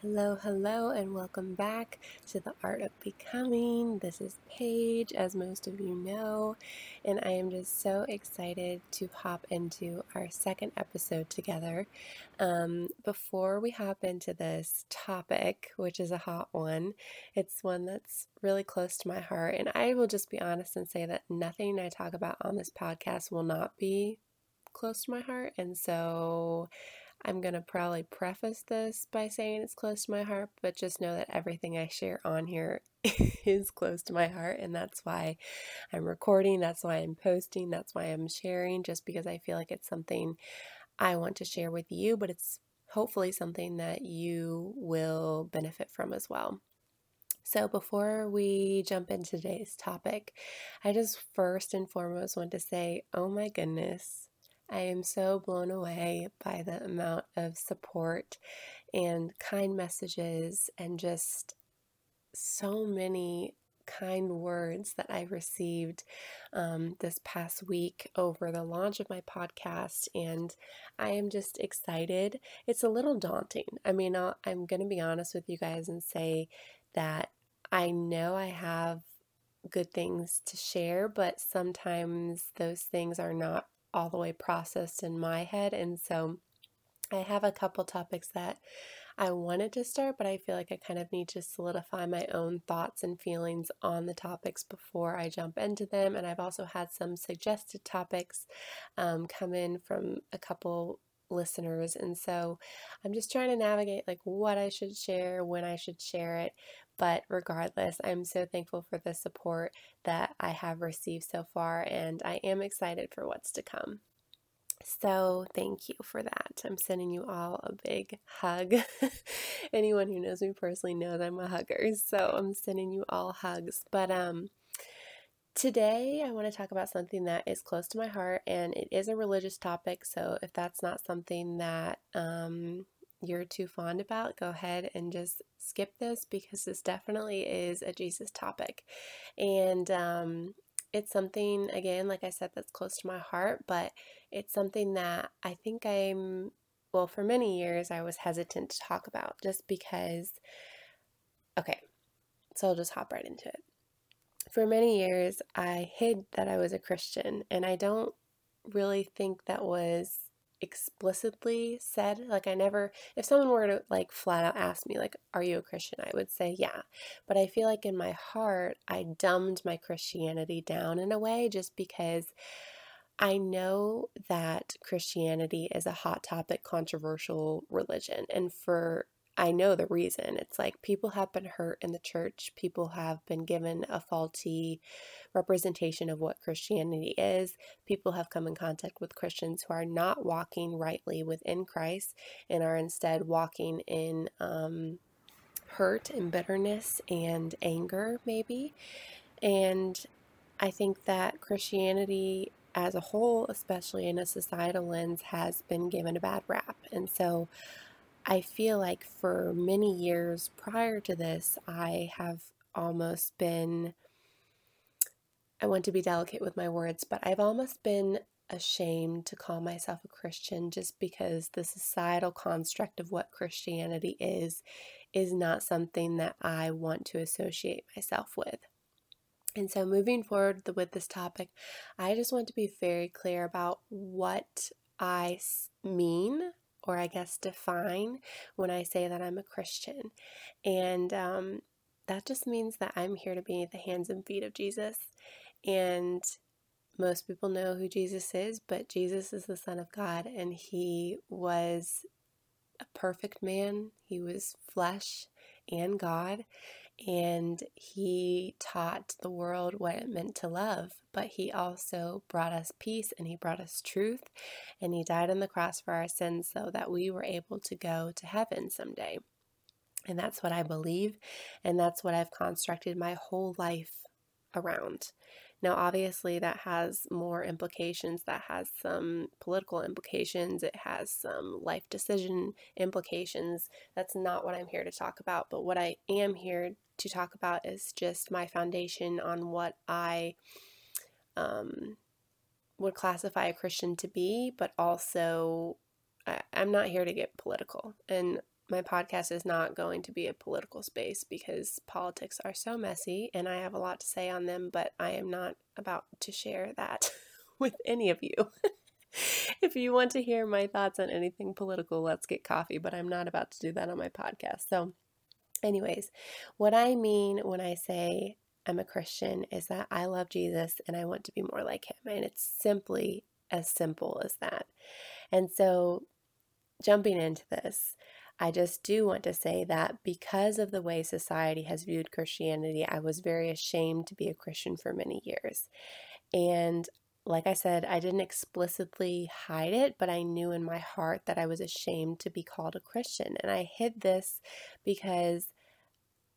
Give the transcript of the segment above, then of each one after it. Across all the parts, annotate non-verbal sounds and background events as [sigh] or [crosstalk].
Hello, hello, and welcome back to the Art of Becoming. This is Paige, as most of you know, and I am just so excited to hop into our second episode together. Um, before we hop into this topic, which is a hot one, it's one that's really close to my heart, and I will just be honest and say that nothing I talk about on this podcast will not be close to my heart, and so I'm going to probably preface this by saying it's close to my heart, but just know that everything I share on here [laughs] is close to my heart. And that's why I'm recording, that's why I'm posting, that's why I'm sharing, just because I feel like it's something I want to share with you, but it's hopefully something that you will benefit from as well. So, before we jump into today's topic, I just first and foremost want to say, oh my goodness, I am so blown away by the amount of support and kind messages and just so many kind words that I received um, this past week over the launch of my podcast. And I am just excited. It's a little daunting. I mean, i am going to be honest with you guys and say that I know I have good things to share, but sometimes those things are not all the way processed in my head. And so I have a couple topics that I wanted to start, but I feel like I kind of need to solidify my own thoughts and feelings on the topics before I jump into them. And I've also had some suggested topics um, come in from a couple listeners. And so I'm just trying to navigate like what I should share, when I should share it. But regardless, I'm so thankful for the support that I have received so far, and I am excited for what's to come. So, thank you for that. I'm sending you all a big hug. [laughs] Anyone who knows me personally knows I'm a hugger, so I'm sending you all hugs. But um today I want to talk about something that is close to my heart and it is a religious topic, so if that's not something that um you're too fond about, go ahead and just skip this because this definitely is a Jesus topic. And um, it's something, again, like I said, that's close to my heart, but it's something that I think I'm, well, for many years, I was hesitant to talk about just because, okay, so I'll just hop right into it. For many years, I hid that I was a Christian, and I don't really think that was explicitly said like i never if someone were to like flat out ask me like are you a christian i would say yeah but i feel like in my heart i dumbed my christianity down in a way just because I know that Christianity is a hot topic, controversial religion. And for I know the reason. It's like people have been hurt in the church, people have been given a faulty representation of what Christianity is. People have come in contact with Christians who are not walking rightly within Christ and are instead walking in um, hurt and bitterness and anger, maybe. And I think that Christianity as a whole, especially in a societal lens, has been given a bad rap. And so I feel like for many years prior to this, I have almost been, I want to be delicate with my words, but I've almost been ashamed to call myself a Christian just because the societal construct of what Christianity is is not something that I want to associate myself with. And so, moving forward with this topic, I just want to be very clear about what I mean or I guess define when I say that I'm a Christian. And um, that just means that I'm here to be the hands and feet of Jesus. And most people know who Jesus is, but Jesus is the Son of God, and He was a perfect man. He was flesh and God, and he taught the world what it meant to love, but he also brought us peace and he brought us truth, and he died on the cross for our sins so that we were able to go to heaven someday. And that's what I believe, and that's what I've constructed my whole life around. Now, obviously, that has more implications. That has some political implications. It has some life decision implications. That's not what I'm here to talk about. But what I am here to talk about is just my foundation on what I um, would classify a Christian to be, but also I, I'm not here to get political. And my podcast is not going to be a political space because politics are so messy and I have a lot to say on them, but I am not about to share that [laughs] with any of you. [laughs] if you want to hear my thoughts on anything political, let's get coffee, but I'm not about to do that on my podcast. So, anyways, what I mean when I say I'm a Christian is that I love Jesus and I want to be more like him. And it's simply as simple as that. And so, jumping into this, I just do want to say that because of the way society has viewed Christianity, I was very ashamed to be a Christian for many years. And like I said, I didn't explicitly hide it, but I knew in my heart that I was ashamed to be called a Christian. And I hid this because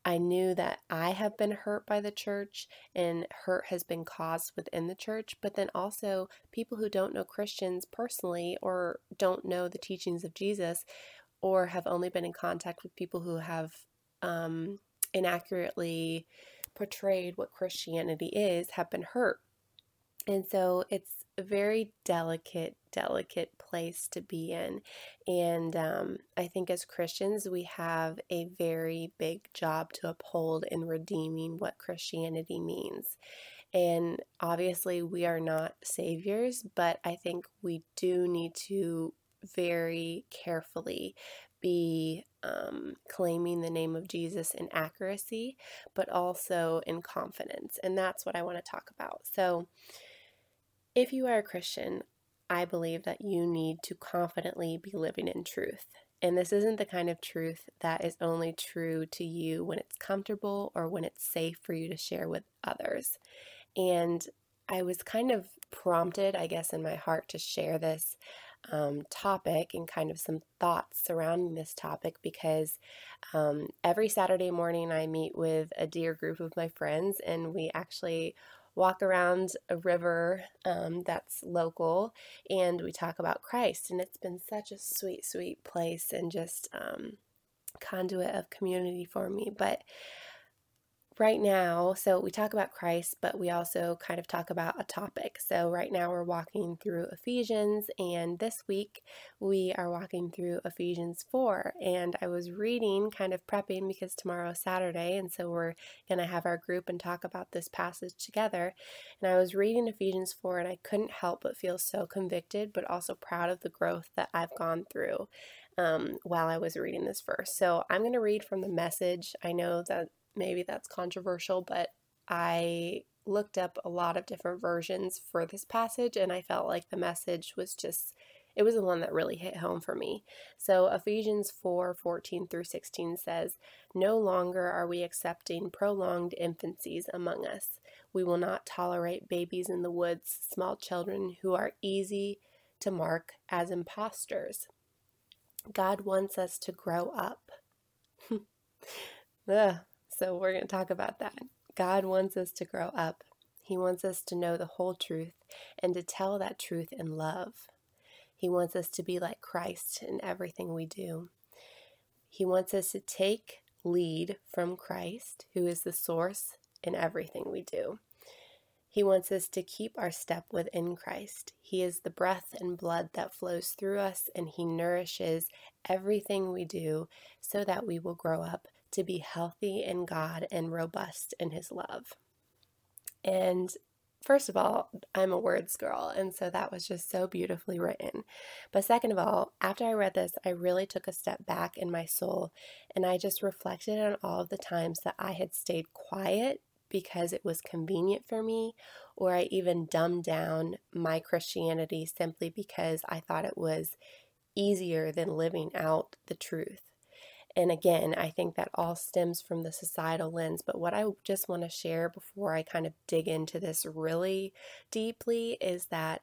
I knew that I have been hurt by the church and hurt has been caused within the church, but then also people who don't know Christians personally or don't know the teachings of Jesus or have only been in contact with people who have um, inaccurately portrayed what Christianity is have been hurt. And so it's a very delicate, delicate place to be in. And um, I think as Christians, we have a very big job to uphold in redeeming what Christianity means. And obviously, we are not saviors, but I think we do need to very carefully be um, claiming the name of Jesus in accuracy, but also in confidence. And that's what I want to talk about. So, if you are a Christian, I believe that you need to confidently be living in truth. And this isn't the kind of truth that is only true to you when it's comfortable or when it's safe for you to share with others. And I was kind of prompted, I guess, in my heart to share this um, topic and kind of some thoughts surrounding this topic because um, every Saturday morning I meet with a dear group of my friends and we actually walk around a river um, that's local and we talk about Christ. And it's been such a sweet, sweet place and just um, conduit of community for me. But right now, so we talk about Christ, but we also kind of talk about a topic. So right now we're walking through Ephesians, and this week we are walking through Ephesians 4. And I was reading, kind of prepping because tomorrow is Saturday, and so we're going to have our group and talk about this passage together. And I was reading Ephesians 4, and I couldn't help but feel so convicted, but also proud of the growth that I've gone through. Um, while I was reading this verse. So I'm going to read from the message. I know that maybe that's controversial, but I looked up a lot of different versions for this passage and I felt like the message was just it was the one that really hit home for me. So Ephesians 4 14 through 16 says, No longer are we accepting prolonged infancies among us. We will not tolerate babies in the woods, small children who are easy to mark as impostors. God wants us to grow up. [laughs] Ugh, so we're going to talk about that. God wants us to grow up. He wants us to know the whole truth and to tell that truth in love. He wants us to be like Christ in everything we do. He wants us to take lead from Christ, who is the source in everything we do. He wants us to keep our step within Christ. He is the breath and blood that flows through us, and He nourishes everything we do so that we will grow up to be healthy in God and robust in His love. And first of all, I'm a words girl, and so that was just so beautifully written. But second of all, after I read this, I really took a step back in my soul and I just reflected on all of the times that I had stayed quiet because it was convenient for me, or I even dumbed down my Christianity simply because I thought it was easier than living out the truth. And again, I think that all stems from the societal lens. But what I just want to share before I kind of dig into this really deeply is that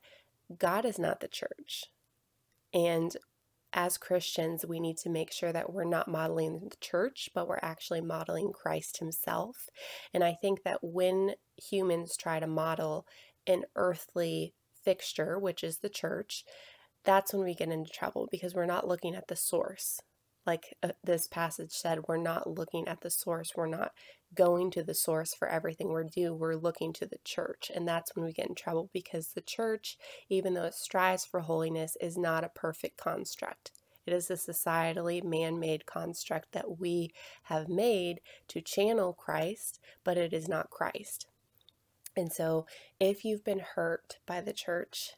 God is not the church. And as Christians, we need to make sure that we're not modeling the church, but we're actually modeling Christ Himself. And I think that when humans try to model an earthly fixture, which is the church, that's when we get into trouble because we're not looking at the source like uh, this passage said, we're not looking at the source. We're not going to the source for everything we do. We're looking to the church. And that's when we get in trouble because the church, even though it strives for holiness, is not a perfect construct. It is a societally man made construct that we have made to channel Christ, but it is not Christ. And so, if you've been hurt by the church,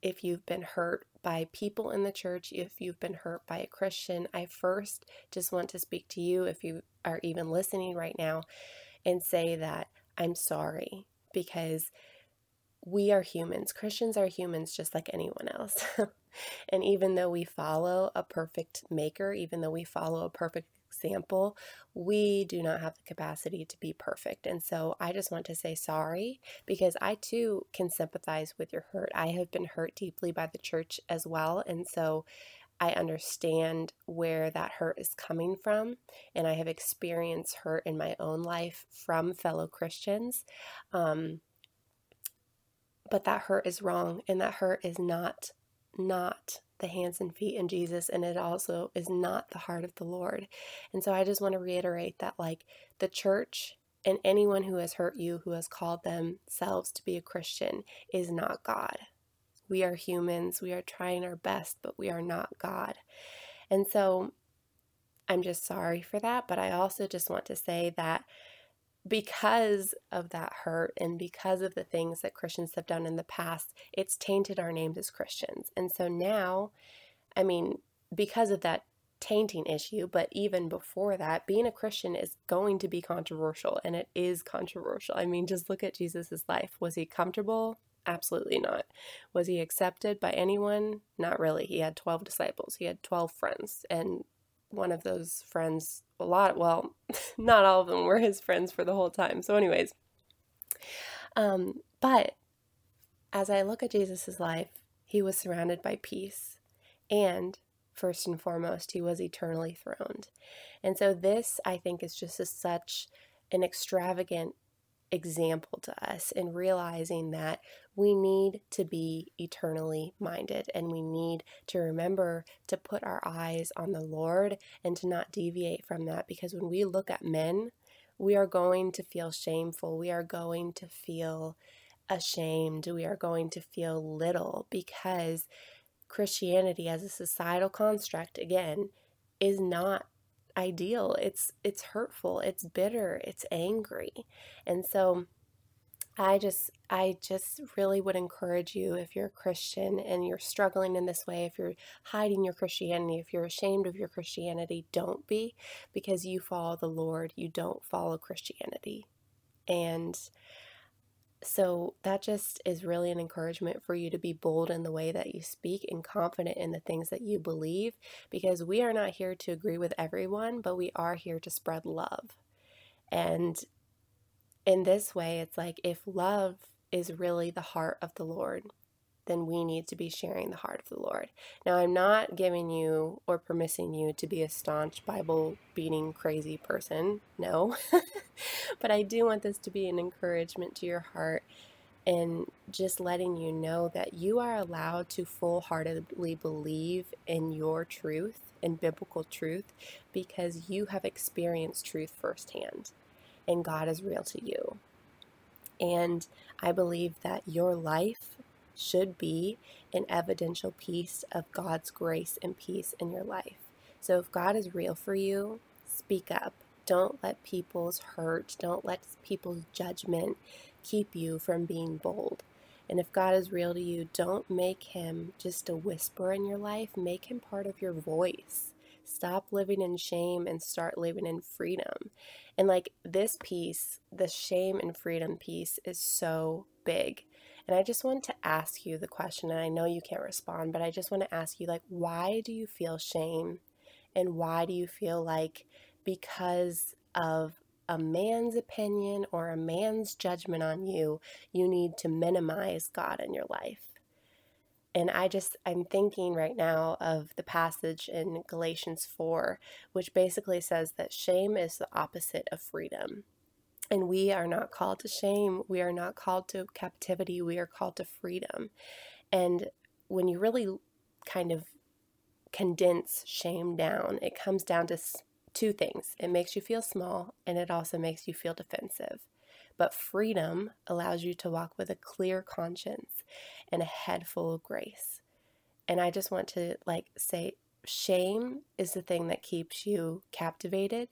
if you've been hurt by people in the church, if you've been hurt by a Christian, I first just want to speak to you, if you are even listening right now, and say that I'm sorry because we are humans. Christians are humans just like anyone else. [laughs] and even though we follow a perfect maker, even though we follow a perfect example, we do not have the capacity to be perfect. And so I just want to say sorry because I too can sympathize with your hurt. I have been hurt deeply by the church as well. And so I understand where that hurt is coming from, and I have experienced hurt in my own life from fellow Christians. Um, but that hurt is wrong, and that hurt is not not the hands and feet in Jesus, and it also is not the heart of the Lord. And so I just want to reiterate that, like, the church and anyone who has hurt you, who has called themselves to be a Christian, is not God. We are humans. We are trying our best, but we are not God. And so I'm just sorry for that. But I also just want to say that because of that hurt and because of the things that Christians have done in the past, it's tainted our names as Christians. And so now, I mean, because of that tainting issue, but even before that, being a Christian is going to be controversial and it is controversial. I mean, just look at Jesus' life. Was he comfortable? Absolutely not. Was he accepted by anyone? Not really. He had 12 disciples, he had 12 friends, and one of those friends, a lot, well, [laughs] not all of them were his friends for the whole time. So, anyways, um, but as I look at Jesus' life, he was surrounded by peace. And first and foremost, he was eternally throned. And so, this I think is just a, such an extravagant example to us in realizing that we need to be eternally minded and we need to remember to put our eyes on the Lord and to not deviate from that because when we look at men, we are going to feel shameful. We are going to feel ashamed. We are going to feel little because Christianity as a societal construct, again, is not ideal. It's it's hurtful, it's bitter, it's angry. And so I just I just really would encourage you if you're a Christian and you're struggling in this way, if you're hiding your Christianity, if you're ashamed of your Christianity, don't be because you follow the Lord, you don't follow Christianity. And so that just is really an encouragement for you to be bold in the way that you speak and confident in the things that you believe because we are not here to agree with everyone, but we are here to spread love. And in this way, it's like if love is really the heart of the Lord, then we need to be sharing the heart of the Lord. Now, I'm not giving you or permitting you to be a staunch Bible beating crazy person. No. [laughs] but I do want this to be an encouragement to your heart and just letting you know that you are allowed to full heartedly believe in your truth, in biblical truth, because you have experienced truth firsthand and God is real to you. And I believe that your life should be an evidential piece of God's grace and peace in your life. So if God is real for you, speak up. Don't let people's hurt, don't let people's judgment keep you from being bold. And if God is real to you, don't make him just a whisper in your life, make him part of your voice. Stop living in shame and start living in freedom. And like this piece, the shame and freedom piece is so big. And I just want to ask you the question, and I know you can't respond, but I just want to ask you, like, why do you feel shame? And why do you feel like because of a man's opinion or a man's judgment on you, you need to minimize God in your life? And I just, I'm thinking right now of the passage in Galatians 4, which basically says that shame is the opposite of freedom. And we are not called to shame. We are not called to captivity. We are called to freedom. And when you really kind of condense shame down, it comes down to two things it makes you feel small, and it also makes you feel defensive. But freedom allows you to walk with a clear conscience and a head full of grace. And I just want to like say shame is the thing that keeps you captivated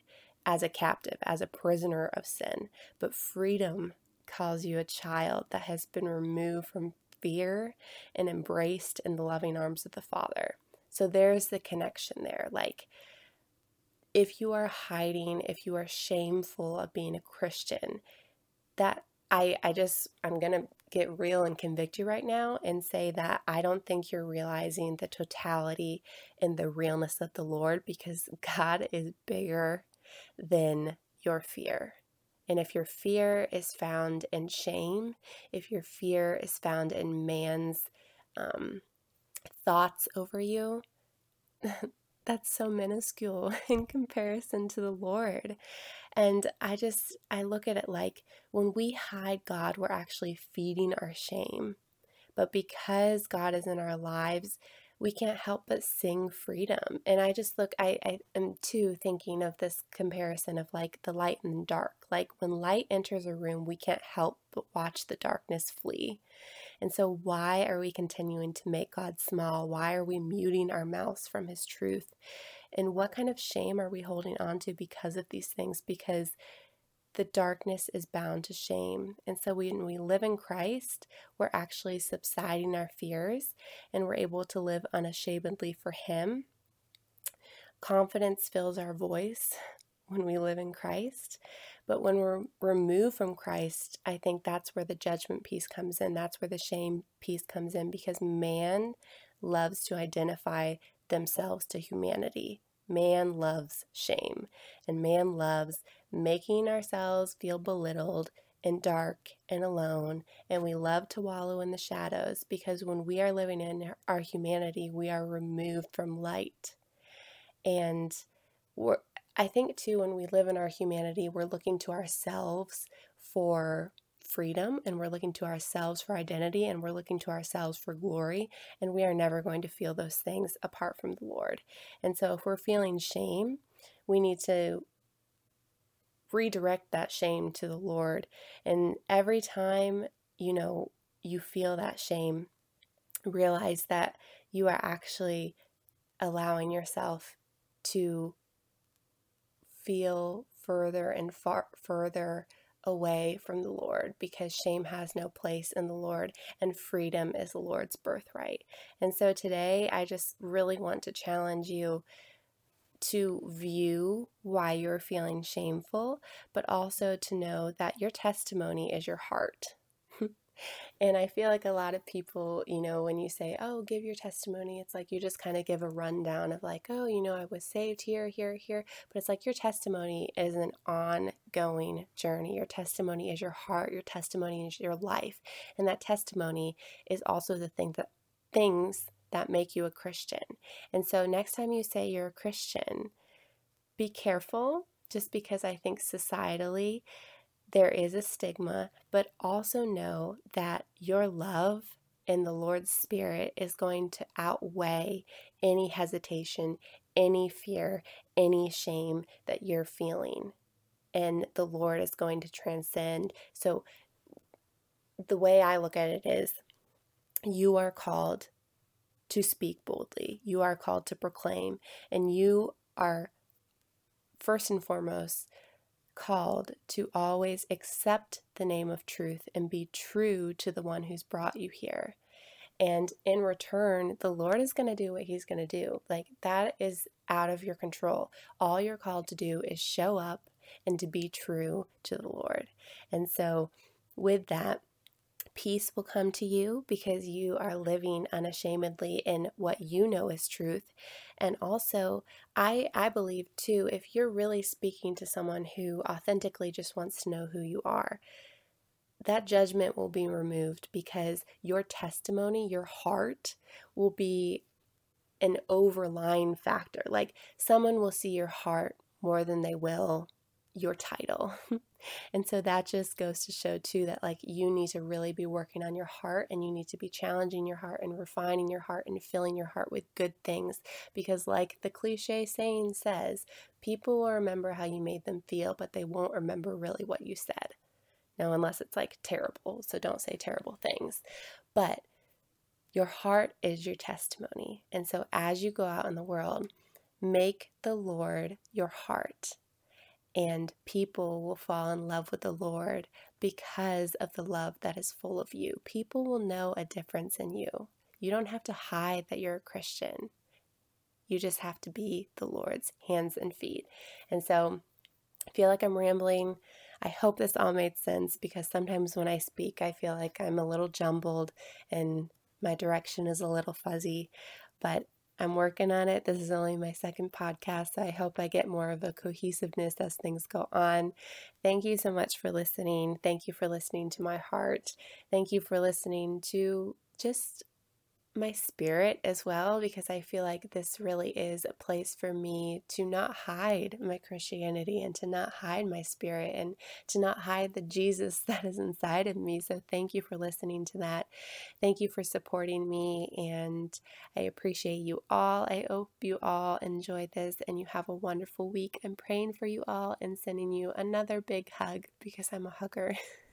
as a captive, as a prisoner of sin. But freedom calls you a child that has been removed from fear and embraced in the loving arms of the Father. So there's the connection there. Like, if you are hiding, if you are shameful of being a Christian, that I, I just, I'm going to get real and convict you right now and say that I don't think you're realizing the totality and the realness of the Lord because God is bigger than your fear. And if your fear is found in shame, if your fear is found in man's um, thoughts over you, [laughs] that's so minuscule [laughs] in comparison to the Lord. And I just, I look at it like when we hide God, we're actually feeding our shame. But because God is in our lives, we can't help but sing freedom. And I just look, I, I am too thinking of this comparison of like the light and the dark. Like when light enters a room, we can't help but watch the darkness flee. And so, why are we continuing to make God small? Why are we muting our mouths from His truth? And what kind of shame are we holding on to because of these things? Because the darkness is bound to shame. And so when we live in Christ, we're actually subsiding our fears and we're able to live unashamedly for Him. Confidence fills our voice when we live in Christ. But when we're removed from Christ, I think that's where the judgment piece comes in. That's where the shame piece comes in because man loves to identify themselves to humanity. Man loves shame, and man loves making ourselves feel belittled and dark and alone, and we love to wallow in the shadows because when we are living in our humanity, we are removed from light. And I think too, when we live in our humanity, we're looking to ourselves for freedom and we're looking to ourselves for identity and we're looking to ourselves for glory. And we are never going to feel those things apart from the Lord. And so if we're feeling shame, we need to redirect that shame to the Lord. And every time, you know, you feel that shame, realize that you are actually allowing yourself to feel further and far further away from the Lord because shame has no place in the Lord and freedom is the Lord's birthright. And so today I just really want to challenge you to view why you're feeling shameful, but also to know that your testimony is your heart. And I feel like a lot of people, you know, when you say, oh, give your testimony, it's like you just kind of give a rundown of like, oh, you know, I was saved here, here, here. But it's like your testimony is an ongoing journey. Your testimony is your heart, your testimony is your life. And that testimony is also the thing that things that make you a Christian. And so next time you say you're a Christian, be careful just because I think societally there is a stigma, but also know that your love in the Lord's Spirit is going to outweigh any hesitation, any fear, any shame that you're feeling. And the Lord is going to transcend. So, the way I look at it is you are called to speak boldly, you are called to proclaim, and you are first and foremost called to always accept the name of truth and be true to the one who's brought you here. And in return, the Lord is going to do what He's going to do. Like that is out of your control. All you're called to do is show up and to be true to the Lord. And so, with that, peace will come to you because you are living unashamedly in what you know is truth. And also, I, I believe too, if you're really speaking to someone who authentically just wants to know who you are, that judgment will be removed because your testimony, your heart, will be an overlying factor. Like someone will see your heart more than they will your title. [laughs] and so that just goes to show too that like you need to really be working on your heart and you need to be challenging your heart and refining your heart and filling your heart with good things because like the cliche saying says, people will remember how you made them feel, but they won't remember really what you said. Now unless it's like terrible, so don't say terrible things. But Your heart is your testimony. And so as you go out in the world, make the Lord your heart. And people will fall in love with the Lord because of the love that is full of you. People will know a difference in you. You don't have to hide that you're a Christian. You just have to be the Lord's hands and feet. And so I feel like I'm rambling. I hope this all made sense because sometimes when I speak, I feel like I'm a little jumbled and my direction is a little fuzzy, but I'm working on it. This is only my second podcast, so I hope I get more of a cohesiveness as things go on. Thank you so much for listening. Thank you for listening to my heart. Thank you for listening to just my spirit as well because I feel like this really is a place for me to not hide my Christianity and to not hide my spirit and to not hide the Jesus [laughs] that is inside of me. So, thank you for listening to that. Thank you for supporting me, and I appreciate you all. I hope you all enjoy this and you have a wonderful week. I'm praying for you all and sending you another big hug because I'm a hugger. [laughs]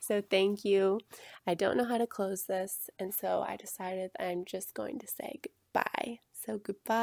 so thank you. I don't know how to close this, and so I decided I'm just going to say goodbye. So goodbye.